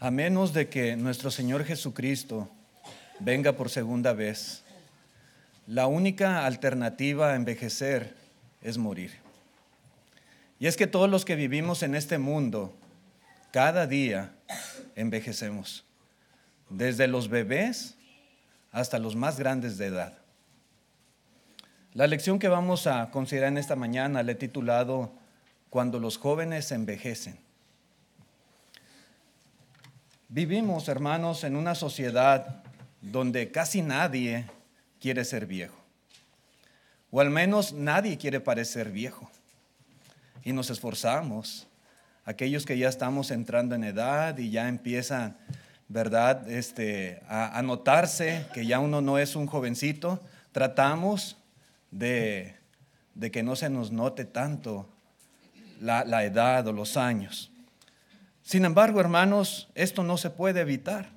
A menos de que nuestro Señor Jesucristo venga por segunda vez, la única alternativa a envejecer es morir. Y es que todos los que vivimos en este mundo, cada día envejecemos, desde los bebés hasta los más grandes de edad. La lección que vamos a considerar en esta mañana le he titulado Cuando los jóvenes envejecen. Vivimos, hermanos, en una sociedad donde casi nadie quiere ser viejo. O al menos nadie quiere parecer viejo. Y nos esforzamos. Aquellos que ya estamos entrando en edad y ya empiezan, ¿verdad?, este, a, notarse que ya uno no es un jovencito, tratamos de, que no se nos note tanto la, la edad o los años. Sin embargo, hermanos, esto no se puede evitar.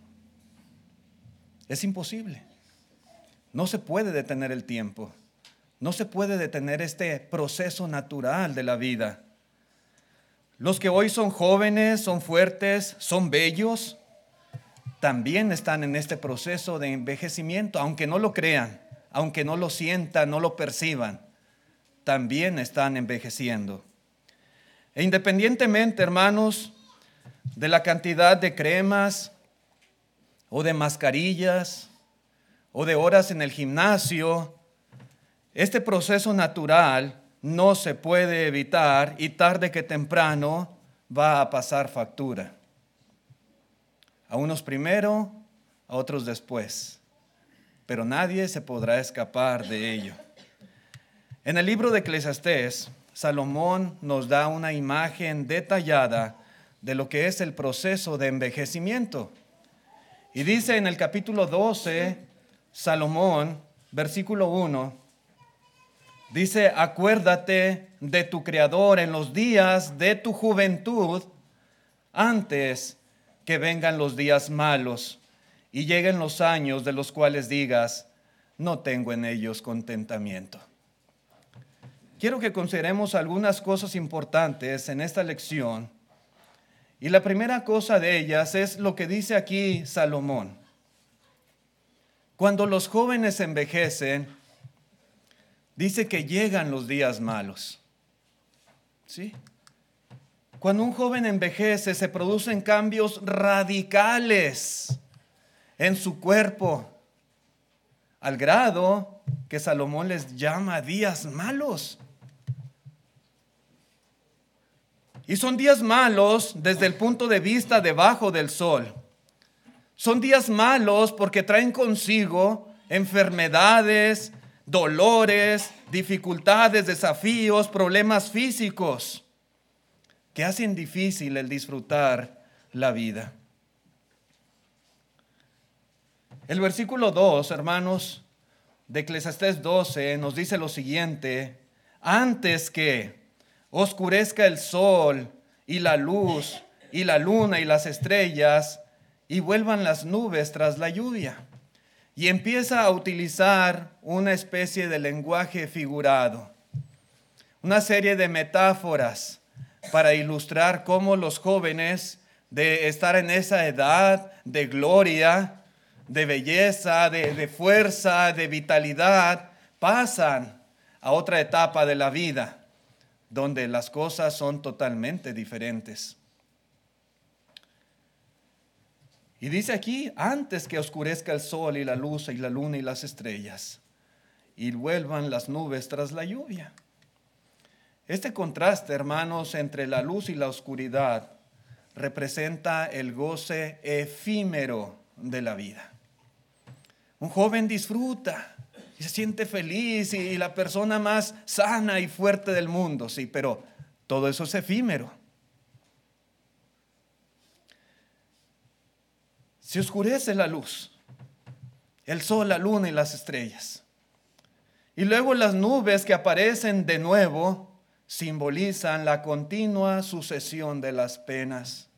Es imposible. No se puede detener el tiempo. No se puede detener este proceso natural de la vida. Los que hoy son jóvenes, son fuertes, son bellos, también están en este proceso de envejecimiento, aunque no lo crean, aunque no lo sientan, no lo perciban, también están envejeciendo. E independientemente, hermanos, de la cantidad de cremas o de mascarillas o de horas en el gimnasio, este proceso natural no se puede evitar y tarde que temprano va a pasar factura. A unos primero, a otros después, pero nadie se podrá escapar de ello. En el libro de Eclesiastés, Salomón nos da una imagen detallada de lo que es el proceso de envejecimiento. Y dice en el capítulo 12, Salomón, versículo 1, dice, acuérdate de tu Creador en los días de tu juventud, antes que vengan los días malos y lleguen los años de los cuales digas, no tengo en ellos contentamiento. Quiero que consideremos algunas cosas importantes en esta lección y la primera cosa de ellas es lo que dice aquí Salomón. Cuando los jóvenes envejecen, dice que llegan los días malos. ¿Sí? Cuando un joven envejece, se producen cambios radicales en su cuerpo, al grado que Salomón les llama días malos. Y son días malos desde el punto de vista debajo del sol. Son días malos porque traen consigo enfermedades, dolores, dificultades, desafíos, problemas físicos que hacen difícil el disfrutar la vida. El versículo 2, hermanos, de Eclesiastés 12 nos dice lo siguiente, antes que oscurezca el sol y la luz y la luna y las estrellas y vuelvan las nubes tras la lluvia. Y empieza a utilizar una especie de lenguaje figurado, una serie de metáforas para ilustrar cómo los jóvenes de estar en esa edad de gloria, de belleza, de, fuerza, de vitalidad, pasan a otra etapa de la vida donde las cosas son totalmente diferentes. Y dice aquí, antes que oscurezca el sol y la luz y la luna y las estrellas, y vuelvan las nubes tras la lluvia. Este contraste, hermanos, entre la luz y la oscuridad representa el goce efímero de la vida. Un joven disfruta, y se siente feliz y la persona más sana y fuerte del mundo, sí, pero todo eso es efímero. Se oscurece la luz, el sol, la luna y las estrellas. Y luego las nubes que aparecen de nuevo simbolizan la continua sucesión de las penas.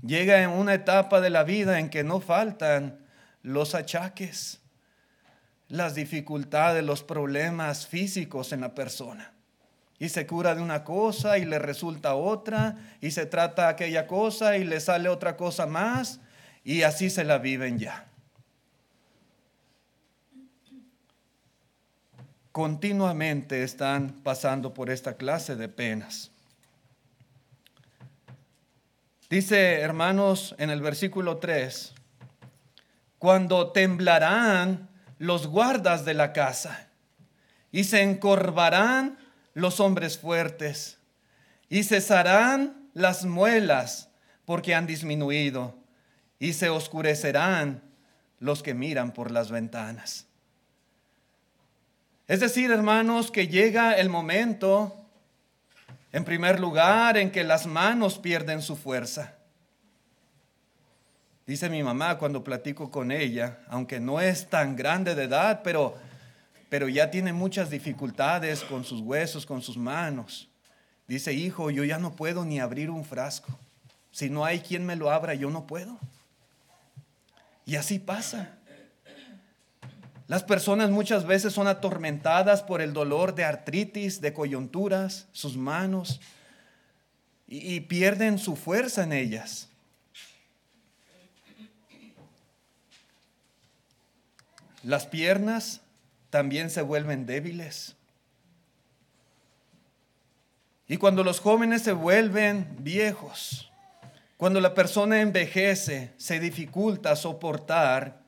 Llega en una etapa de la vida en que no faltan los achaques las dificultades, los problemas físicos en la persona. y se cura de una cosa y le resulta otra y se trata aquella cosa y le sale otra cosa más y así se la viven ya. Continuamente están pasando por esta clase de penas. Dice, hermanos, en el versículo 3, cuando temblarán los guardas de la casa y se encorvarán los hombres fuertes y cesarán las muelas porque han disminuido y se oscurecerán los que miran por las ventanas. Es decir, hermanos, que llega el momento, en primer lugar, en que las manos pierden su fuerza. Dice mi mamá cuando platico con ella, aunque no es tan grande de edad, pero, pero ya tiene muchas dificultades con sus huesos, con sus manos. Dice, hijo, yo ya no puedo ni abrir un frasco. Si no hay quien me lo abra, yo no puedo. Y así pasa. Las personas muchas veces son atormentadas por el dolor de artritis, de coyunturas, sus manos, y, y pierden su fuerza en ellas. Las piernas también se vuelven débiles. Y cuando los jóvenes se vuelven viejos, cuando la persona envejece, se dificulta soportar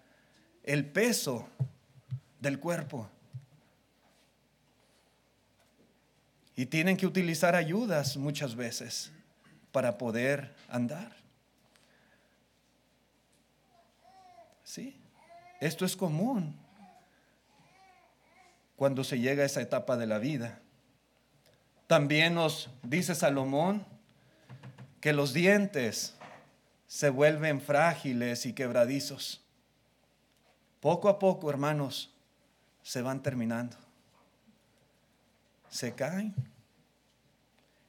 el peso del cuerpo. Y tienen que utilizar ayudas muchas veces para poder andar. ¿Sí? Esto es común cuando se llega a esa etapa de la vida. También nos dice Salomón que los dientes se vuelven frágiles y quebradizos. Poco a poco, hermanos, se van terminando. Se caen.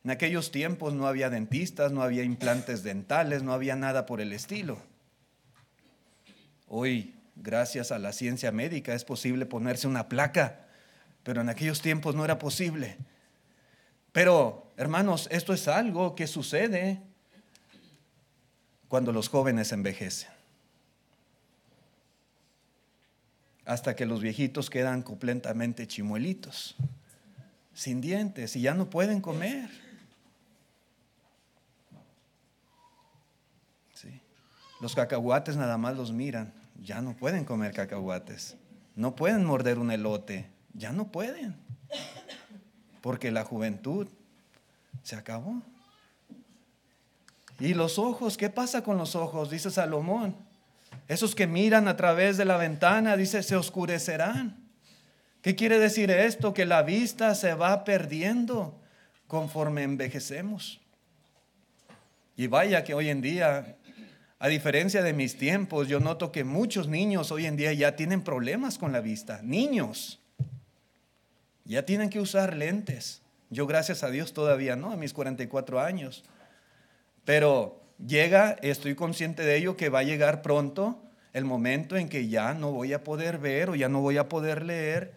En aquellos tiempos no había dentistas, no había implantes dentales, no había nada por el estilo. Hoy gracias a la ciencia médica es posible ponerse una placa, pero en aquellos tiempos no era posible. Pero, hermanos, esto es algo que sucede cuando los jóvenes envejecen. Hasta que los viejitos quedan completamente chimuelitos, sin dientes, y ya no pueden comer. Los cacahuates nada más los miran ya no pueden comer cacahuates, no pueden morder un elote, ya no pueden, porque la juventud se acabó. Y los ojos, ¿qué pasa con los ojos? Dice Salomón. Esos que miran a través de la ventana, dice, se oscurecerán. ¿Qué quiere decir esto? Que la vista se va perdiendo conforme envejecemos. Y vaya que hoy en día a diferencia de mis tiempos, yo noto que muchos niños hoy en día ya tienen problemas con la vista. Niños. Ya tienen que usar lentes. Yo gracias a Dios todavía no, a mis 44 años. Pero llega, estoy consciente de ello, que va a llegar pronto el momento en que ya no voy a poder ver o ya no voy a poder leer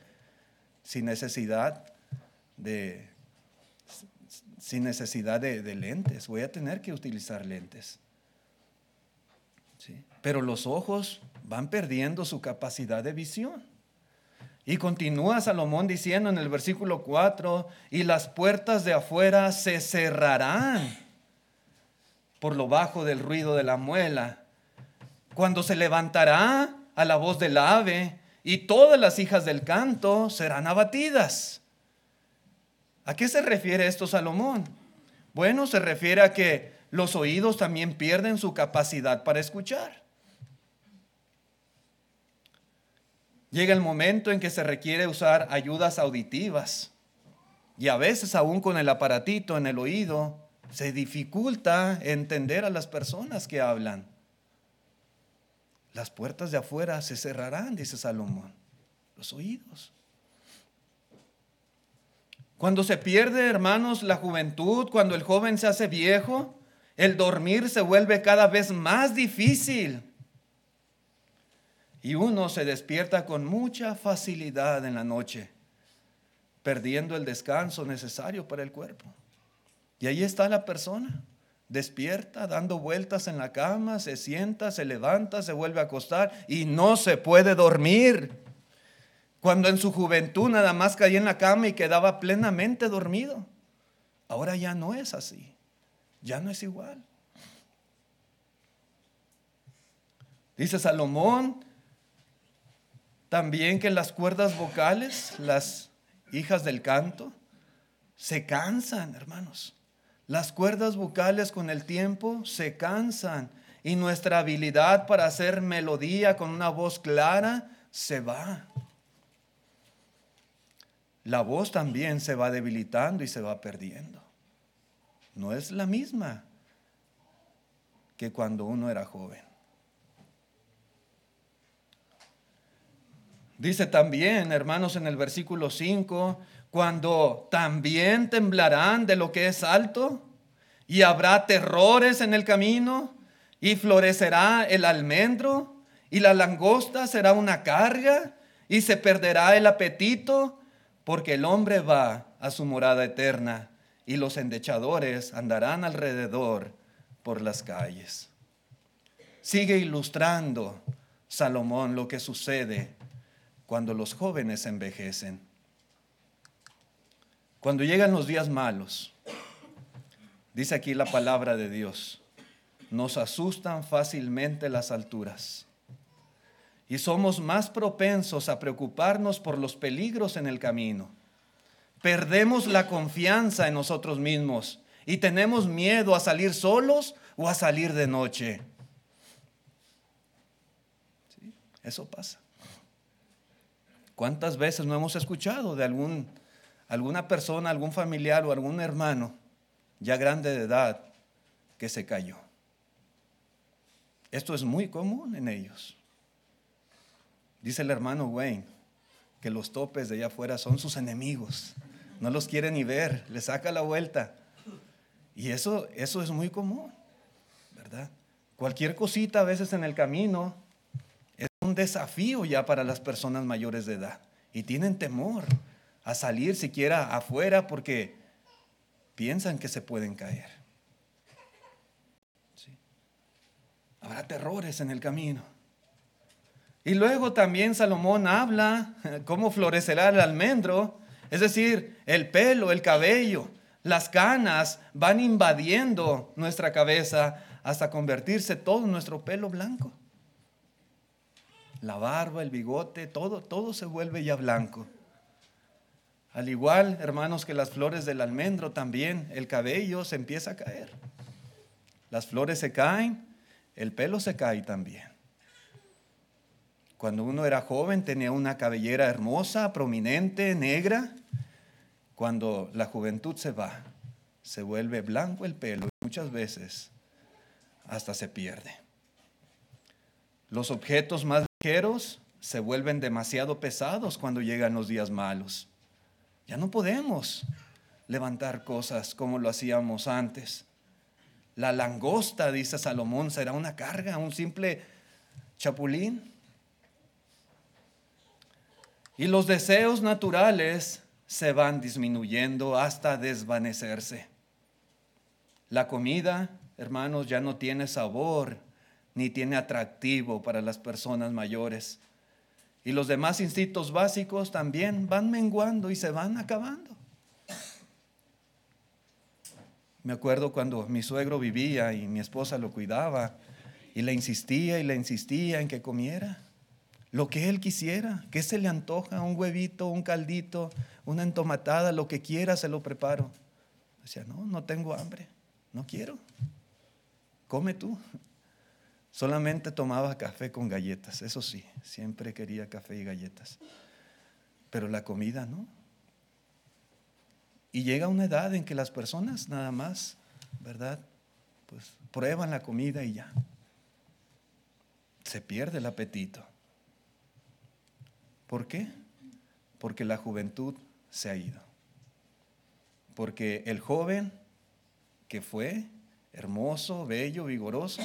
sin necesidad de, sin necesidad de, de lentes. Voy a tener que utilizar lentes. Pero los ojos van perdiendo su capacidad de visión. Y continúa Salomón diciendo en el versículo 4, y las puertas de afuera se cerrarán por lo bajo del ruido de la muela, cuando se levantará a la voz del ave, y todas las hijas del canto serán abatidas. ¿A qué se refiere esto Salomón? Bueno, se refiere a que los oídos también pierden su capacidad para escuchar. Llega el momento en que se requiere usar ayudas auditivas y a veces aún con el aparatito en el oído se dificulta entender a las personas que hablan. Las puertas de afuera se cerrarán, dice Salomón, los oídos. Cuando se pierde, hermanos, la juventud, cuando el joven se hace viejo, el dormir se vuelve cada vez más difícil. Y uno se despierta con mucha facilidad en la noche, perdiendo el descanso necesario para el cuerpo. Y ahí está la persona, despierta, dando vueltas en la cama, se sienta, se levanta, se vuelve a acostar y no se puede dormir. Cuando en su juventud nada más caía en la cama y quedaba plenamente dormido. Ahora ya no es así, ya no es igual. Dice Salomón también que las cuerdas vocales, las hijas del canto, se cansan, hermanos. Las cuerdas vocales con el tiempo se cansan y nuestra habilidad para hacer melodía con una voz clara se va. La voz también se va debilitando y se va perdiendo. No es la misma que cuando uno era joven. Dice también, hermanos, en el versículo 5, cuando también temblarán de lo que es alto y habrá terrores en el camino y florecerá el almendro y la langosta será una carga y se perderá el apetito porque el hombre va a su morada eterna y los endechadores andarán alrededor por las calles. Sigue ilustrando Salomón lo que sucede cuando los jóvenes envejecen. Cuando llegan los días malos, dice aquí la palabra de Dios, nos asustan fácilmente las alturas y somos más propensos a preocuparnos por los peligros en el camino. Perdemos la confianza en nosotros mismos y tenemos miedo a salir solos o a salir de noche. Eso pasa. ¿Cuántas veces no hemos escuchado de algún alguna persona, algún familiar o algún hermano ya grande de edad que se cayó. Esto es muy común en ellos. Dice el hermano Wayne que los topes de allá afuera son sus enemigos. No los quiere ni ver, le saca la vuelta. Y eso, eso es muy común, ¿verdad? Cualquier cosita a veces en el camino un desafío ya para las personas mayores de edad y tienen temor a salir siquiera afuera porque piensan que se pueden caer. Habrá terrores en el camino. Y luego también Salomón habla cómo florecerá el almendro, es decir, el pelo, el cabello, las canas van invadiendo nuestra cabeza hasta convertirse todo nuestro pelo blanco. La barba, el bigote, todo, todo se vuelve ya blanco. Al igual, hermanos, que las flores del almendro, también el cabello se empieza a caer. Las flores se caen, el pelo se cae también. Cuando uno era joven tenía una cabellera hermosa, prominente, negra. Cuando la juventud se va, se vuelve blanco el pelo y muchas veces hasta se pierde. Los objetos más se vuelven demasiado pesados cuando llegan los días malos. Ya no podemos levantar cosas como lo hacíamos antes. La langosta, dice Salomón, será una carga, un simple chapulín. Y los deseos naturales se van disminuyendo hasta desvanecerse. La comida, hermanos, ya no tiene sabor ni tiene atractivo para las personas mayores. Y los demás instintos básicos también van menguando y se van acabando. Me acuerdo cuando mi suegro vivía y mi esposa lo cuidaba y le insistía y le insistía en que comiera lo que él quisiera, que se le antoja, un huevito, un caldito, una entomatada, lo que quiera se lo preparo. Decía, no, no tengo hambre, no quiero, come tú. Solamente tomaba café con galletas, eso sí, siempre quería café y galletas. Pero la comida no. Y llega una edad en que las personas nada más, ¿verdad? Pues prueban la comida y ya. Se pierde el apetito. ¿Por qué? Porque la juventud se ha ido. Porque el joven que fue hermoso, bello, vigoroso,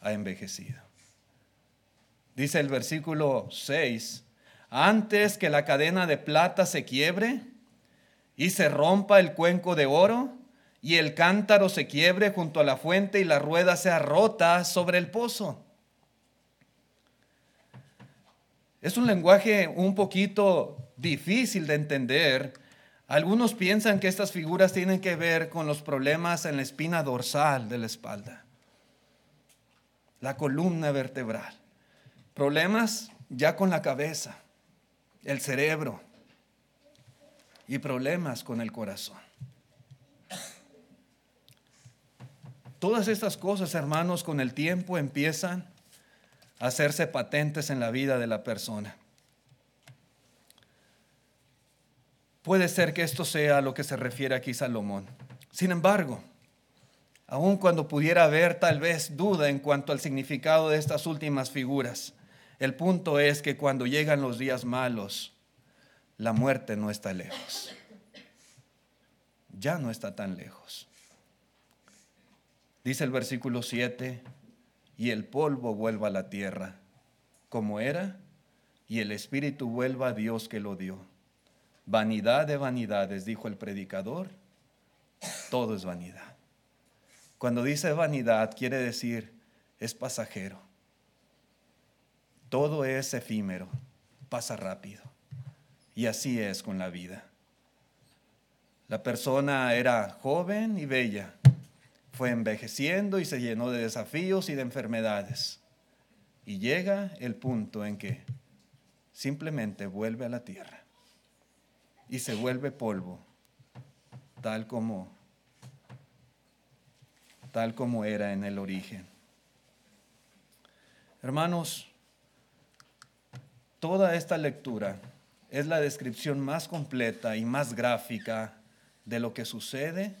ha envejecido. Dice el versículo 6, antes que la cadena de plata se quiebre y se rompa el cuenco de oro y el cántaro se quiebre junto a la fuente y la rueda sea rota sobre el pozo. Es un lenguaje un poquito difícil de entender. Algunos piensan que estas figuras tienen que ver con los problemas en la espina dorsal de la espalda, la columna vertebral. Problemas ya con la cabeza, el cerebro y problemas con el corazón. Todas estas cosas, hermanos, con el tiempo empiezan a hacerse patentes en la vida de la persona. Puede ser que esto sea a lo que se refiere aquí Salomón. Sin embargo, aun cuando pudiera haber tal vez duda en cuanto al significado de estas últimas figuras, el punto es que cuando llegan los días malos, la muerte no está lejos. Ya no está tan lejos. Dice el versículo 7, y el polvo vuelva a la tierra, como era, y el espíritu vuelva a Dios que lo dio. Vanidad de vanidades, dijo el predicador, todo es vanidad. Cuando dice vanidad, quiere decir es pasajero. Todo es efímero, pasa rápido. Y así es con la vida. La persona era joven y bella, fue envejeciendo y se llenó de desafíos y de enfermedades. Y llega el punto en que simplemente vuelve a la tierra y se vuelve polvo, tal como tal como era en el origen. Hermanos, toda esta lectura es la descripción más completa y más gráfica de lo que sucede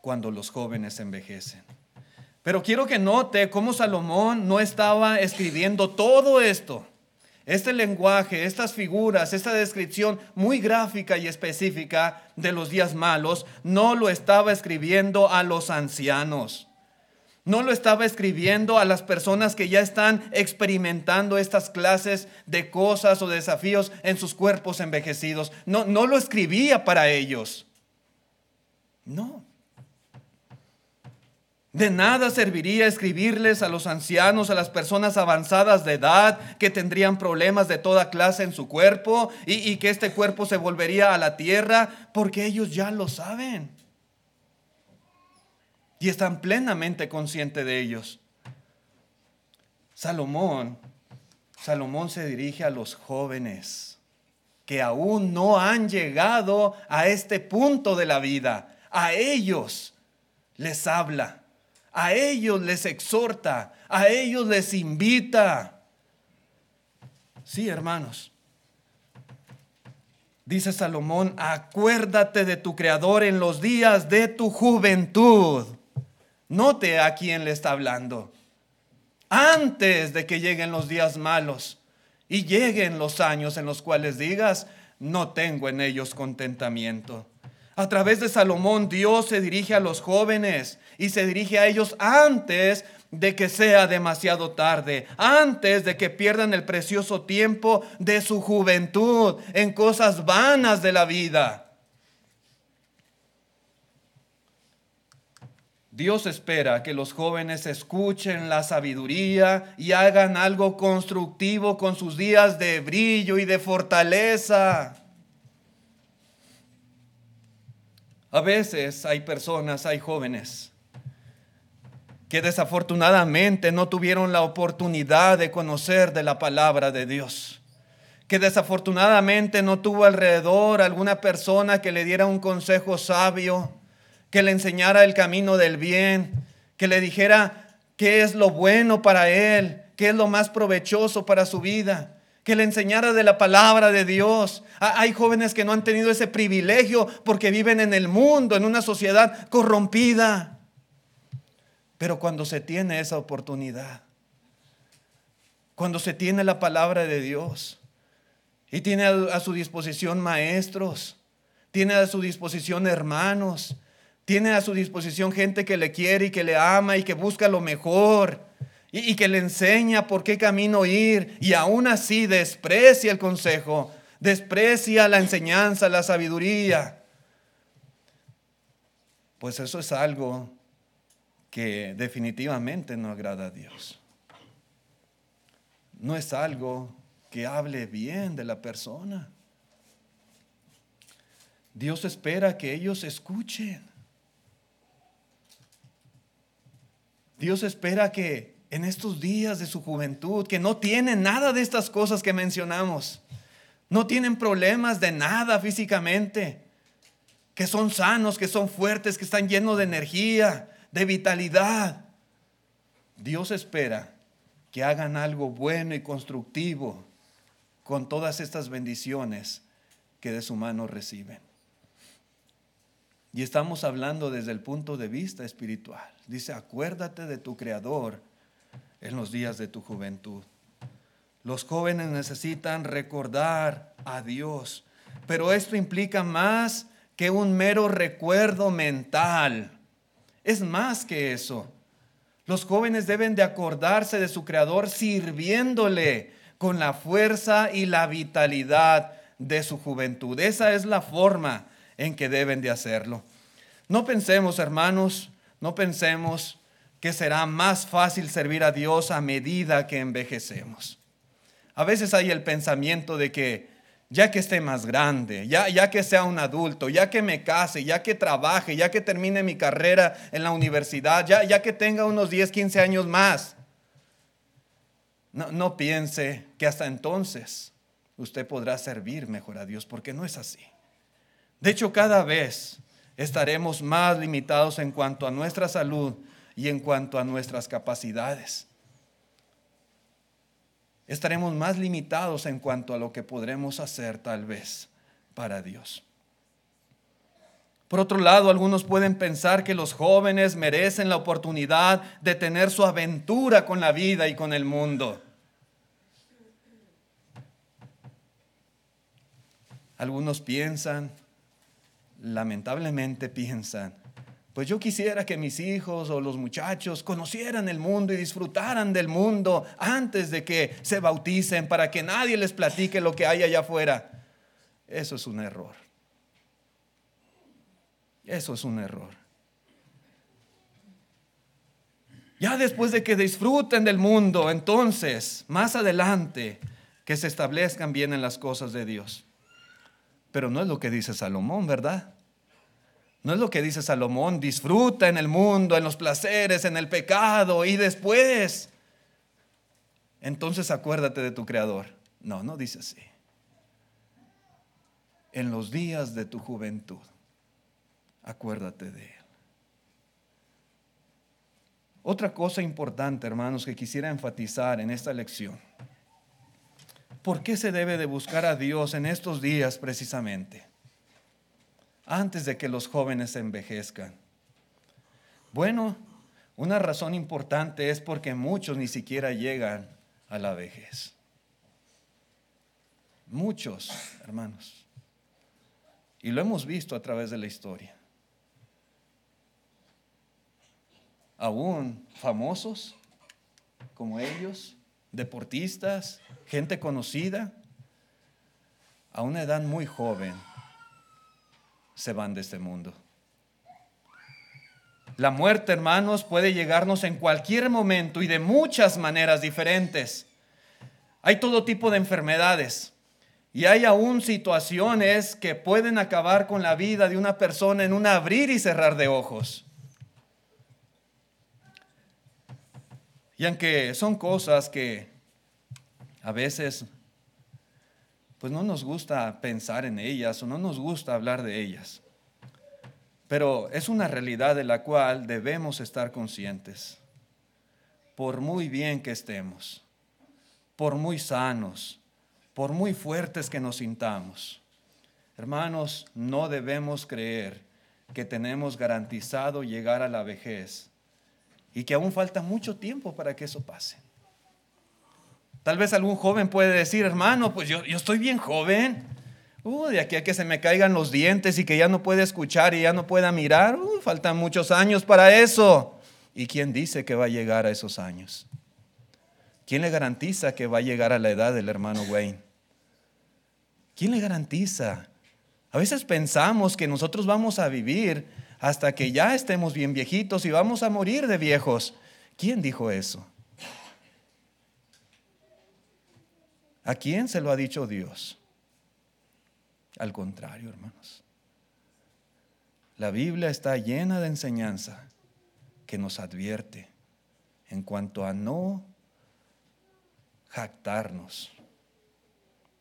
cuando los jóvenes envejecen. Pero quiero que note cómo Salomón no estaba escribiendo todo esto. Este lenguaje, estas figuras, esta descripción muy gráfica y específica de los días malos, no lo estaba escribiendo a los ancianos. No lo estaba escribiendo a las personas que ya están experimentando estas clases de cosas o desafíos en sus cuerpos envejecidos. No, no lo escribía para ellos. No. De nada serviría escribirles a los ancianos, a las personas avanzadas de edad que tendrían problemas de toda clase en su cuerpo y, que este cuerpo se volvería a la tierra, porque ellos ya lo saben. Y están plenamente conscientes de ellos. Salomón, Salomón se dirige a los jóvenes que aún no han llegado a este punto de la vida. A ellos les habla a ellos les exhorta, a ellos les invita. Sí, hermanos. Dice Salomón, acuérdate de tu Creador en los días de tu juventud. Note a quién le está hablando. Antes de que lleguen los días malos y lleguen los años en los cuales digas, no tengo en ellos contentamiento. A través de Salomón Dios se dirige a los jóvenes y se dirige a ellos antes de que sea demasiado tarde, antes de que pierdan el precioso tiempo de su juventud en cosas vanas de la vida. Dios espera que los jóvenes escuchen la sabiduría y hagan algo constructivo con sus días de brillo y de fortaleza. A veces hay personas, hay jóvenes que desafortunadamente no tuvieron la oportunidad de conocer de la palabra de Dios. Que desafortunadamente no tuvo alrededor alguna persona que le diera un consejo sabio, que le enseñara el camino del bien, que le dijera qué es lo bueno para él, qué es lo más provechoso para su vida que le enseñara de la palabra de Dios. Hay jóvenes que no han tenido ese privilegio porque viven en el mundo, en una sociedad corrompida. Pero cuando se tiene esa oportunidad, cuando se tiene la palabra de Dios y tiene a, su disposición maestros, tiene a su disposición hermanos, tiene a su disposición gente que le quiere y que le ama y que busca lo mejor y, que le enseña por qué camino ir y aún así desprecia el consejo, desprecia la enseñanza, la sabiduría. pues eso es algo que definitivamente no agrada a Dios. No es algo que hable bien de la persona. Dios espera que ellos escuchen. Dios espera que en estos días de su juventud, que no tienen nada de estas cosas que mencionamos, no tienen problemas de nada físicamente, que son sanos, que son fuertes, que están llenos de energía, de vitalidad. Dios espera que hagan algo bueno y constructivo con todas estas bendiciones que de su mano reciben. Y estamos hablando desde el punto de vista espiritual. Dice, acuérdate de tu Creador en los días de tu juventud. Los jóvenes necesitan recordar a Dios, pero esto implica más que un mero recuerdo mental. Es más que eso. Los jóvenes deben de acordarse de su Creador sirviéndole con la fuerza y la vitalidad de su juventud. Esa es la forma en que deben de hacerlo. No pensemos, hermanos, no pensemos que será más fácil servir a Dios a medida que envejecemos. A veces hay el pensamiento de que ya que esté más grande, ya, ya que sea un adulto, ya que me case, ya que trabaje, ya que termine mi carrera en la universidad, ya, ya que tenga unos 10, 15 años más, no, no piense que hasta entonces usted podrá servir mejor a Dios, porque no es así. De hecho, cada vez estaremos más limitados en cuanto a nuestra salud y en cuanto a nuestras capacidades. Estaremos más limitados en cuanto a lo que podremos hacer tal vez para Dios. Por otro lado, algunos pueden pensar que los jóvenes merecen la oportunidad de tener su aventura con la vida y con el mundo. Algunos piensan lamentablemente piensan, pues yo quisiera que mis hijos o los muchachos conocieran el mundo y disfrutaran del mundo antes de que se bauticen para que nadie les platique lo que hay allá afuera. Eso es un error. Eso es un error. Ya después de que disfruten del mundo, entonces, más adelante, que se establezcan bien en las cosas de Dios. Pero no es lo que dice Salomón, ¿verdad? No es lo que dice Salomón, disfruta en el mundo, en los placeres, en el pecado y después. Entonces acuérdate de tu Creador. No, no dice así. En los días de tu juventud, acuérdate de Él. Otra cosa importante, hermanos, que quisiera enfatizar en esta lección ¿Por qué se debe de buscar a Dios en estos días precisamente? Antes de que los jóvenes envejezcan. Bueno, una razón importante es porque muchos ni siquiera llegan a la vejez. Muchos, hermanos. Y lo hemos visto a través de la historia. Aún famosos como ellos, deportistas, gente conocida, a una edad muy joven, se van de este mundo. La muerte, hermanos, puede llegarnos en cualquier momento y de muchas maneras diferentes. Hay todo tipo de enfermedades y hay aún situaciones que pueden acabar con la vida de una persona en un abrir y cerrar de ojos. Y aunque son cosas que a veces pues no nos gusta pensar en ellas o no nos gusta hablar de ellas, pero es una realidad de la cual debemos estar conscientes, por muy bien que estemos, por muy sanos, por muy fuertes que nos sintamos. Hermanos, no debemos creer que tenemos garantizado llegar a la vejez y que aún falta mucho tiempo para que eso pase. Tal vez algún joven puede decir, hermano, pues yo, yo estoy bien joven. Uh, de aquí a que se me caigan los dientes y que ya no pueda escuchar y ya no pueda mirar, uh, faltan muchos años para eso. ¿Y quién dice que va a llegar a esos años? ¿Quién le garantiza que va a llegar a la edad del hermano Wayne? ¿Quién le garantiza? A veces pensamos que nosotros vamos a vivir hasta que ya estemos bien viejitos y vamos a morir de viejos. ¿Quién dijo eso? ¿A quién se lo ha dicho Dios? Al contrario, hermanos. La Biblia está llena de enseñanza que nos advierte en cuanto a no jactarnos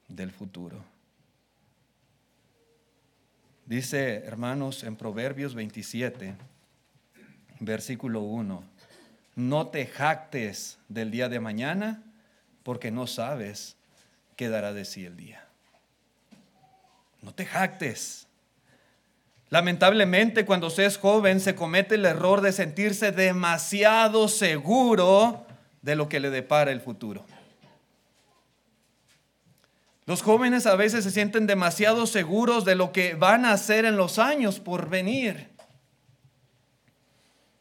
del futuro. Dice, hermanos, en Proverbios 27, versículo 1, no te jactes del día de mañana porque no sabes qué dará de sí el día. No te jactes. Lamentablemente cuando se es joven se comete el error de sentirse demasiado seguro de lo que le depara el futuro. Los jóvenes a veces se sienten demasiado seguros de lo que van a hacer en los años por venir.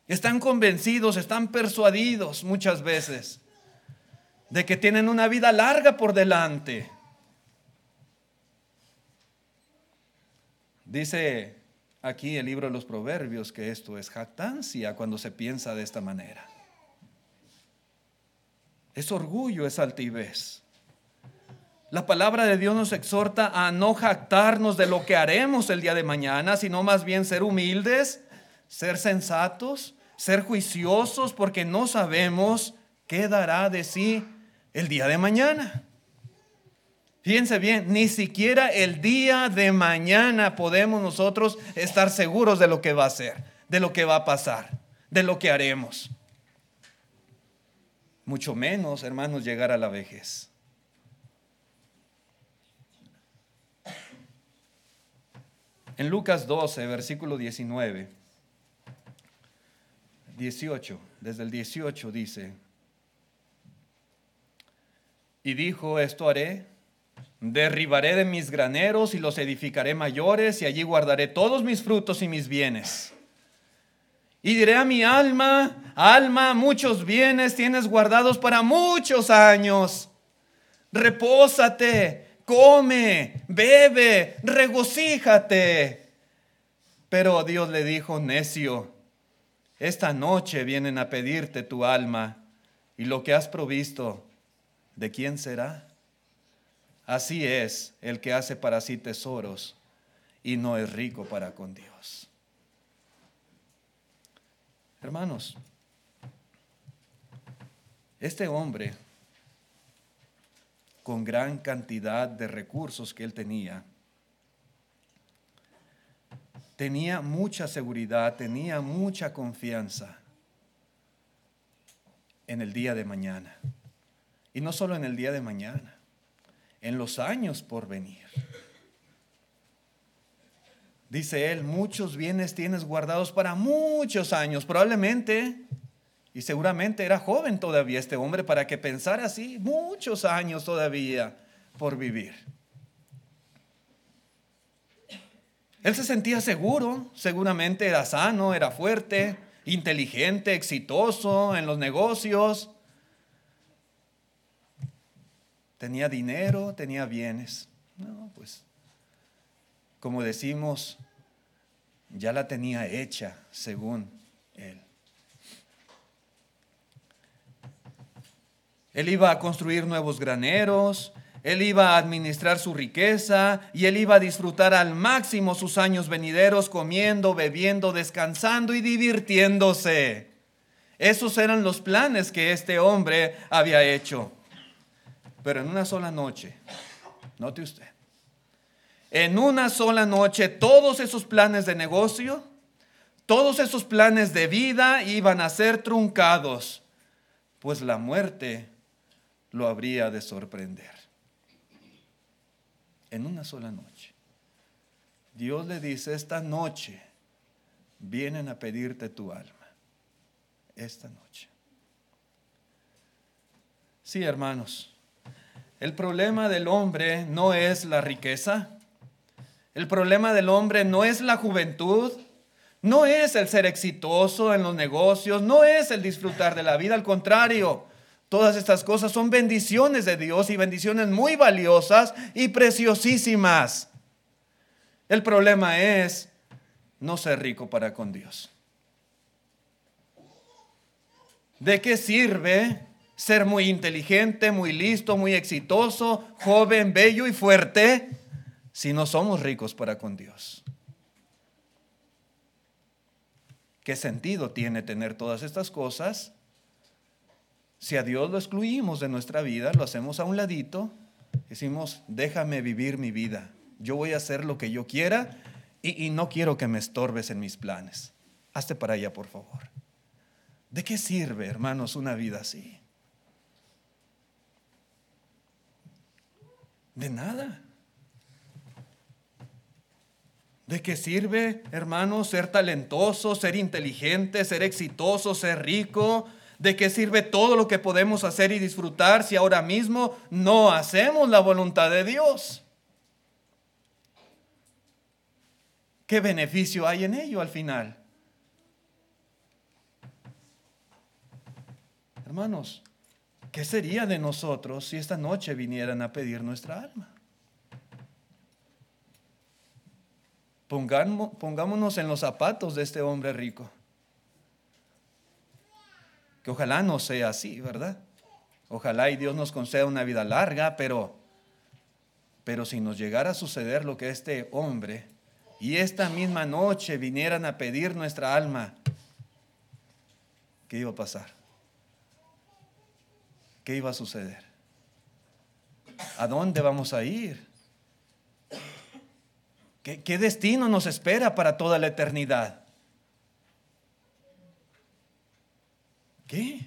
Están convencidos, están persuadidos muchas veces de que tienen una vida larga por delante. Dice aquí el libro de los Proverbios que esto es jactancia cuando se piensa de esta manera. Es orgullo, es altivez. La palabra de Dios nos exhorta a no jactarnos de lo que haremos el día de mañana, sino más bien ser humildes, ser sensatos, ser juiciosos, porque no sabemos qué dará de sí el día de mañana. Fíjense bien, ni siquiera el día de mañana podemos nosotros estar seguros de lo que va a ser, de lo que va a pasar, de lo que haremos. Mucho menos, hermanos, llegar a la vejez. En Lucas 12, versículo 19, 18, desde el 18 dice, y dijo, esto haré, derribaré de mis graneros y los edificaré mayores y allí guardaré todos mis frutos y mis bienes. Y diré a mi alma, alma, muchos bienes tienes guardados para muchos años. Repósate come, bebe, regocíjate. Pero Dios le dijo, necio, esta noche vienen a pedirte tu alma y lo que has provisto, ¿de quién será? Así es el que hace para sí tesoros y no es rico para con Dios. Hermanos, este hombre con gran cantidad de recursos que él tenía. Tenía mucha seguridad, tenía mucha confianza en el día de mañana. Y no solo en el día de mañana, en los años por venir. Dice él, muchos bienes tienes guardados para muchos años. Probablemente y seguramente era joven todavía este hombre para que pensara así, muchos años todavía por vivir. Él se sentía seguro, seguramente era sano, era fuerte, inteligente, exitoso en los negocios. Tenía dinero, tenía bienes. No, pues, como decimos, ya la tenía hecha según él. Él iba a construir nuevos graneros, él iba a administrar su riqueza y él iba a disfrutar al máximo sus años venideros comiendo, bebiendo, descansando y divirtiéndose. Esos eran los planes que este hombre había hecho. Pero en una sola noche, note usted, en una sola noche todos esos planes de negocio, todos esos planes de vida iban a ser truncados, pues la muerte lo habría de sorprender. En una sola noche. Dios le dice, esta noche vienen a pedirte tu alma. Esta noche. Sí, hermanos, el problema del hombre no es la riqueza. El problema del hombre no es la juventud. No es el ser exitoso en los negocios. No es el disfrutar de la vida. Al contrario, Todas estas cosas son bendiciones de Dios y bendiciones muy valiosas y preciosísimas. El problema es no ser rico para con Dios? ¿De qué sirve ser muy inteligente, muy listo, muy exitoso, joven, bello y fuerte si no somos ricos para con Dios? ¿Qué sentido tiene tener todas estas cosas si a Dios lo excluimos de nuestra vida, lo hacemos a un ladito, decimos, déjame vivir mi vida, yo voy a hacer lo que yo quiera y, no quiero que me estorbes en mis planes. Hazte para allá, por favor. ¿De qué sirve, hermanos, una vida así? De nada. ¿De qué sirve, hermanos, ser talentoso, ser inteligente, ser exitoso, ser rico? ¿De qué sirve todo lo que podemos hacer y disfrutar si ahora mismo no hacemos la voluntad de Dios? ¿Qué beneficio hay en ello al final? Hermanos, ¿qué sería de nosotros si esta noche vinieran a pedir nuestra alma? Pongámonos en los zapatos de este hombre rico. Que ojalá no sea así, ¿verdad? Ojalá y Dios nos conceda una vida larga, pero, pero si nos llegara a suceder lo que este hombre y esta misma noche vinieran a pedir nuestra alma, ¿qué iba a pasar? ¿Qué iba a suceder? ¿A dónde vamos a ir? ¿Qué, destino nos espera para toda la eternidad? ¿Qué?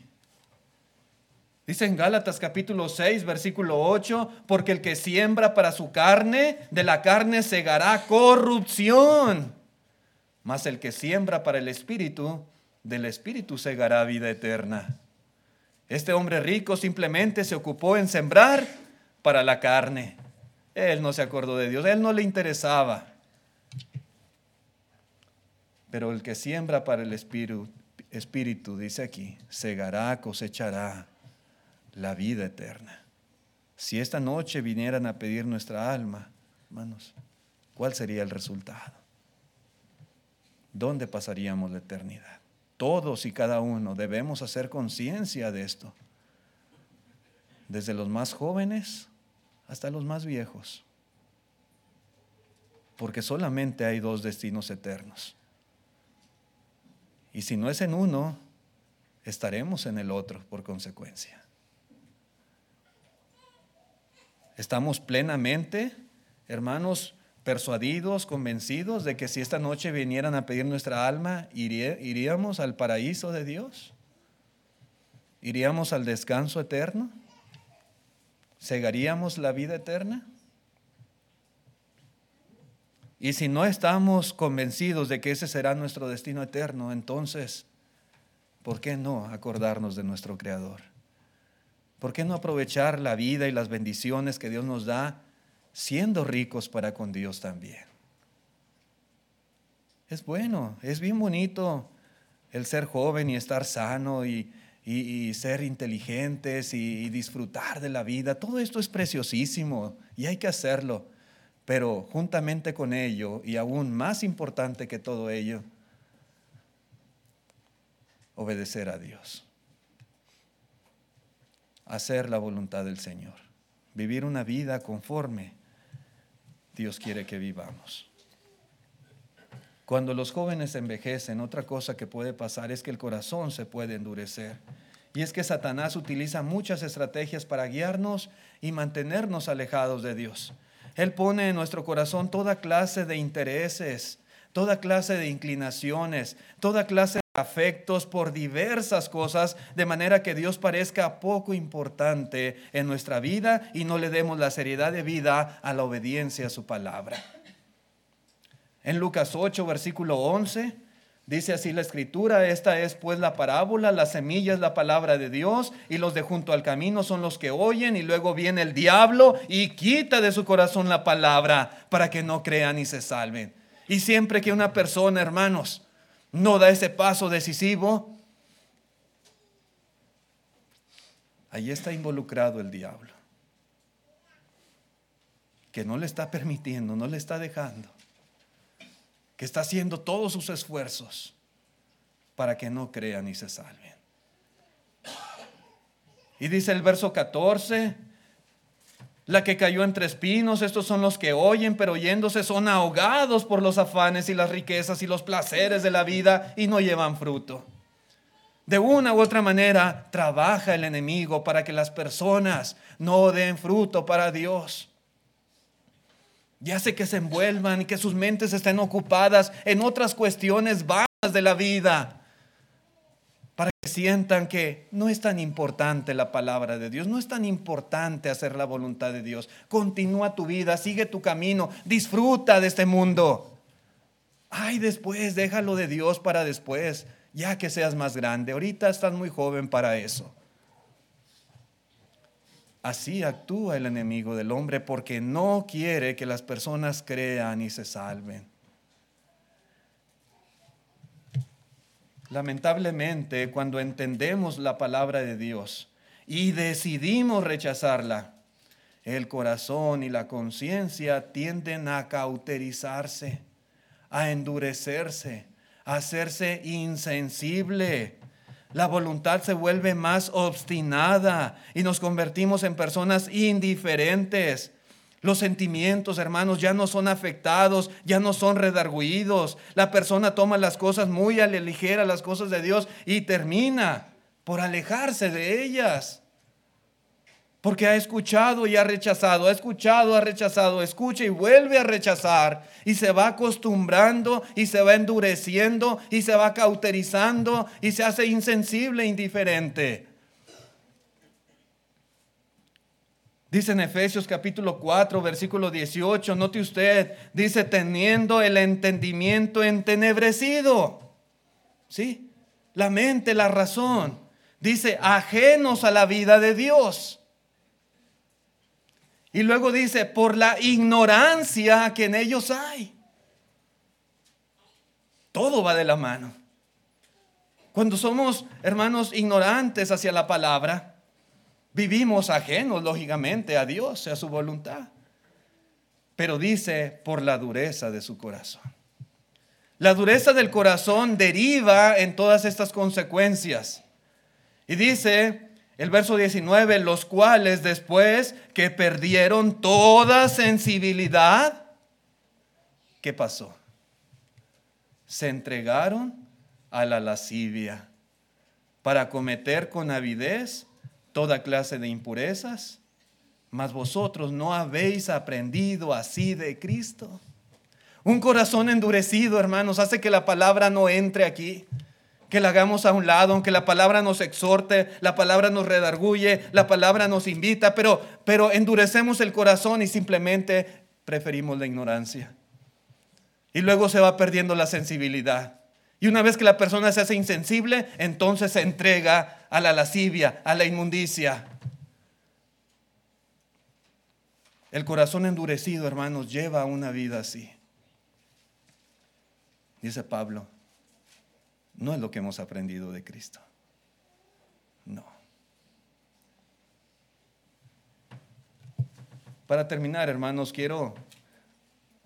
Dice en Gálatas capítulo 6, versículo 8, porque el que siembra para su carne, de la carne segará corrupción. Mas el que siembra para el espíritu, del espíritu segará vida eterna. Este hombre rico simplemente se ocupó en sembrar para la carne. Él no se acordó de Dios, él no le interesaba. Pero el que siembra para el espíritu, espíritu, dice aquí, segará, cosechará la vida eterna. Si esta noche vinieran a pedir nuestra alma, hermanos, ¿cuál sería el resultado? ¿Dónde pasaríamos la eternidad? Todos y cada uno. Debemos hacer conciencia de esto, desde los más jóvenes hasta los más viejos, porque solamente hay dos destinos eternos. Y si no es en uno, estaremos en el otro por consecuencia. Estamos plenamente, hermanos, persuadidos, convencidos de que si esta noche vinieran a pedir nuestra alma, iríamos al paraíso de Dios. ¿Iríamos al descanso eterno? ¿Segaríamos la vida eterna? Y si no estamos convencidos de que ese será nuestro destino eterno, entonces, ¿por qué no acordarnos de nuestro Creador? ¿Por qué no aprovechar la vida y las bendiciones que Dios nos da siendo ricos para con Dios también? Es bueno, es bien bonito el ser joven y estar sano y, ser inteligentes y disfrutar de la vida. Todo esto es preciosísimo y hay que hacerlo. Pero juntamente con ello, y aún más importante que todo ello, obedecer a Dios. Hacer la voluntad del Señor. Vivir una vida conforme Dios quiere que vivamos. Cuando los jóvenes envejecen, otra cosa que puede pasar es que el corazón se puede endurecer. Y es que Satanás utiliza muchas estrategias para guiarnos y mantenernos alejados de Dios. Él pone en nuestro corazón toda clase de intereses, toda clase de inclinaciones, toda clase afectos por diversas cosas, de manera que Dios parezca poco importante en nuestra vida y no le demos la seriedad de vida a la obediencia a su palabra. En Lucas 8, versículo 11, Dice así la escritura, esta es pues la parábola, la semilla es la palabra de Dios y los de junto al camino son los que oyen y luego viene el diablo y quita de su corazón la palabra para que no crean y se salven. Y siempre que una persona, hermanos, no da ese paso decisivo, ahí está involucrado el diablo, que no le está permitiendo, no le está dejando que está haciendo todos sus esfuerzos para que no crean y se salven. Y dice el verso 14, la que cayó entre espinos, estos son los que oyen, pero oyéndose son ahogados por los afanes y las riquezas y los placeres de la vida y no llevan fruto. De una u otra manera trabaja el enemigo para que las personas no den fruto para Dios. Y hace que se envuelvan y que sus mentes estén ocupadas en otras cuestiones vanas de la vida para que sientan que no es tan importante la palabra de Dios, no es tan importante hacer la voluntad de Dios. Continúa tu vida, sigue tu camino, disfruta de este mundo. Ay, después, déjalo de Dios para después, ya que seas más grande. Ahorita estás muy joven para eso. Así actúa el enemigo del hombre porque no quiere que las personas crean y se salven. Lamentablemente, cuando entendemos la palabra de Dios y decidimos rechazarla, el corazón y la conciencia tienden a cauterizarse, a endurecerse, a hacerse insensible. La voluntad se vuelve más obstinada y nos convertimos en personas indiferentes los sentimientos, hermanos, ya no son afectados, ya no son redarguidos. La persona toma las cosas muy a la ligera, las cosas de Dios, y termina por alejarse de ellas. Porque ha escuchado y ha rechazado, ha escuchado, ha rechazado, escucha y vuelve a rechazar. Y se va acostumbrando y se va endureciendo y se va cauterizando y se hace insensible, indiferente. Dice en Efesios capítulo 4, versículo 18, note usted, dice, teniendo el entendimiento entenebrecido. ¿Sí? La mente, la razón. Dice, ajenos a la vida de Dios. Y luego dice, por la ignorancia que en ellos hay. Todo va de la mano. Cuando somos, hermanos, ignorantes hacia la palabra, Vivimos ajenos, lógicamente, a Dios y a su voluntad. Pero dice, por la dureza de su corazón. La dureza del corazón deriva en todas estas consecuencias. Y dice el verso 19, los cuales después que perdieron toda sensibilidad, ¿qué pasó? Se entregaron a la lascivia para cometer con avidez toda clase de impurezas, mas vosotros no habéis aprendido así de Cristo. Un corazón endurecido, hermanos, hace que la palabra no entre aquí, que la hagamos a un lado, aunque la palabra nos exhorte, la palabra nos redarguye, la palabra nos invita, pero, pero endurecemos el corazón y simplemente preferimos la ignorancia. Y luego se va perdiendo la sensibilidad. Y una vez que la persona se hace insensible, entonces se entrega a la lascivia, a la inmundicia. El corazón endurecido, hermanos, lleva una vida así. Dice Pablo, no es lo que hemos aprendido de Cristo. No. Para terminar, hermanos, quiero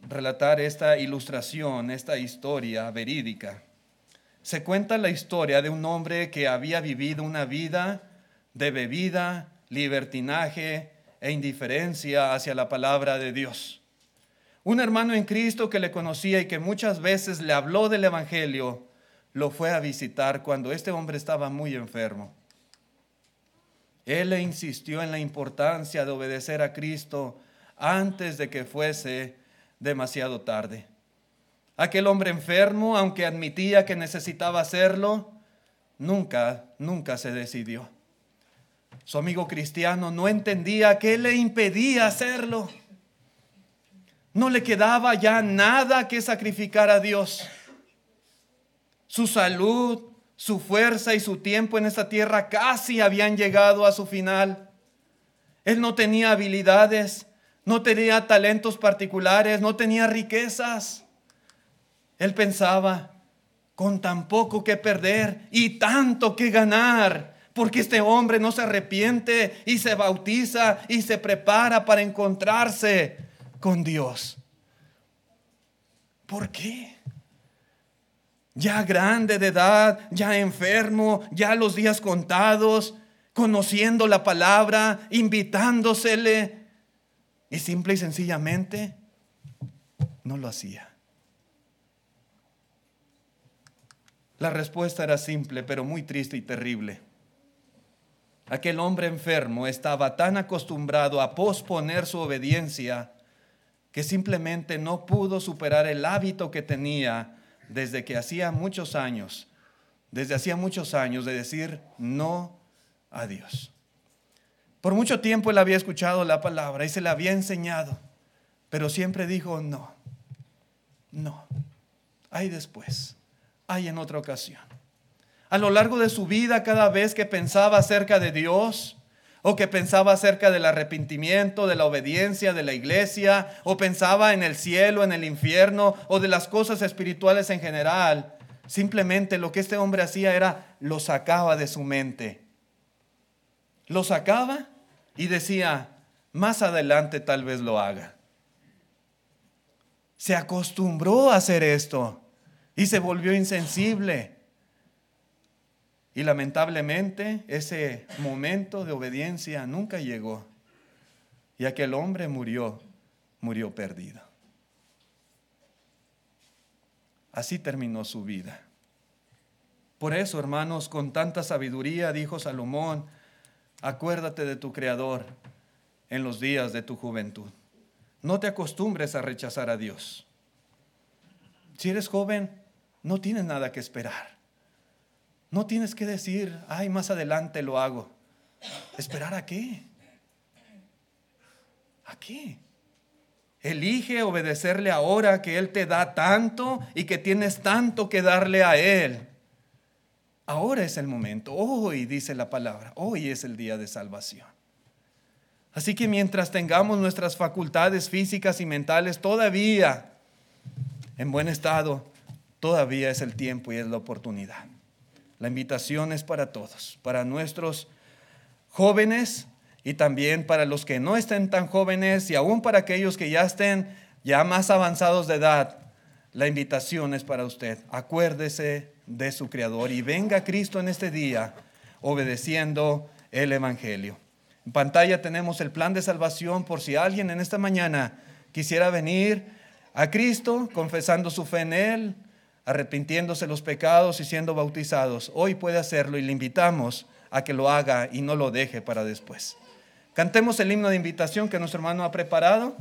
relatar esta ilustración, esta historia verídica se cuenta la historia de un hombre que había vivido una vida de bebida, libertinaje e indiferencia hacia la palabra de Dios. Un hermano en Cristo que le conocía y que muchas veces le habló del Evangelio, lo fue a visitar cuando este hombre estaba muy enfermo. Él le insistió en la importancia de obedecer a Cristo antes de que fuese demasiado tarde. Aquel hombre enfermo, aunque admitía que necesitaba hacerlo, nunca, nunca se decidió. Su amigo cristiano no entendía qué le impedía hacerlo. No le quedaba ya nada que sacrificar a Dios. Su salud, su fuerza y su tiempo en esta tierra casi habían llegado a su final. Él no tenía habilidades, no tenía talentos particulares, no tenía riquezas. Él pensaba, con tan poco que perder y tanto que ganar, porque este hombre no se arrepiente y se bautiza y se prepara para encontrarse con Dios. ¿Por qué? ya grande de edad, ya enfermo, ya los días contados, conociendo la palabra, invitándosele, y simple y sencillamente no lo hacía. La respuesta era simple, pero muy triste y terrible. Aquel hombre enfermo estaba tan acostumbrado a posponer su obediencia que simplemente no pudo superar el hábito que tenía desde que hacía muchos años, desde hacía muchos años de decir no a Dios. Por mucho tiempo él había escuchado la palabra y se la había enseñado, pero siempre dijo no, no, hay después hay en otra ocasión. A lo largo de su vida, cada vez que pensaba acerca de Dios, o que pensaba acerca del arrepentimiento, de la obediencia de la iglesia, o pensaba en el cielo, en el infierno, o de las cosas espirituales en general, simplemente lo que este hombre hacía era lo sacaba de su mente. Lo sacaba y decía, más adelante tal vez lo haga. Se acostumbró a hacer esto y se volvió insensible. Y lamentablemente ese momento de obediencia nunca llegó. Y aquel hombre murió, murió perdido. Así terminó su vida. Por eso, hermanos, con tanta sabiduría dijo Salomón, acuérdate de tu Creador en los días de tu juventud. No te acostumbres a rechazar a Dios. Si eres joven, no tienes nada que esperar. No tienes que decir, ay, más adelante lo hago. ¿Esperar a qué? ¿A qué? Elige obedecerle ahora que Él te da tanto y que tienes tanto que darle a Él. Ahora es el momento. Hoy dice la palabra. Hoy es el día de salvación. Así que mientras tengamos nuestras facultades físicas y mentales todavía en buen estado, todavía es el tiempo y es la oportunidad. La invitación es para todos, para nuestros jóvenes y también para los que no estén tan jóvenes y aún para aquellos que ya estén ya más avanzados de edad. La invitación es para usted. Acuérdese de su Creador y venga Cristo en este día obedeciendo el Evangelio. En pantalla tenemos el plan de salvación por si alguien en esta mañana quisiera venir a Cristo confesando su fe en Él, arrepintiéndose los pecados y siendo bautizados. Hoy puede hacerlo y le invitamos a que lo haga y no lo deje para después. Cantemos el himno de invitación que nuestro hermano ha preparado.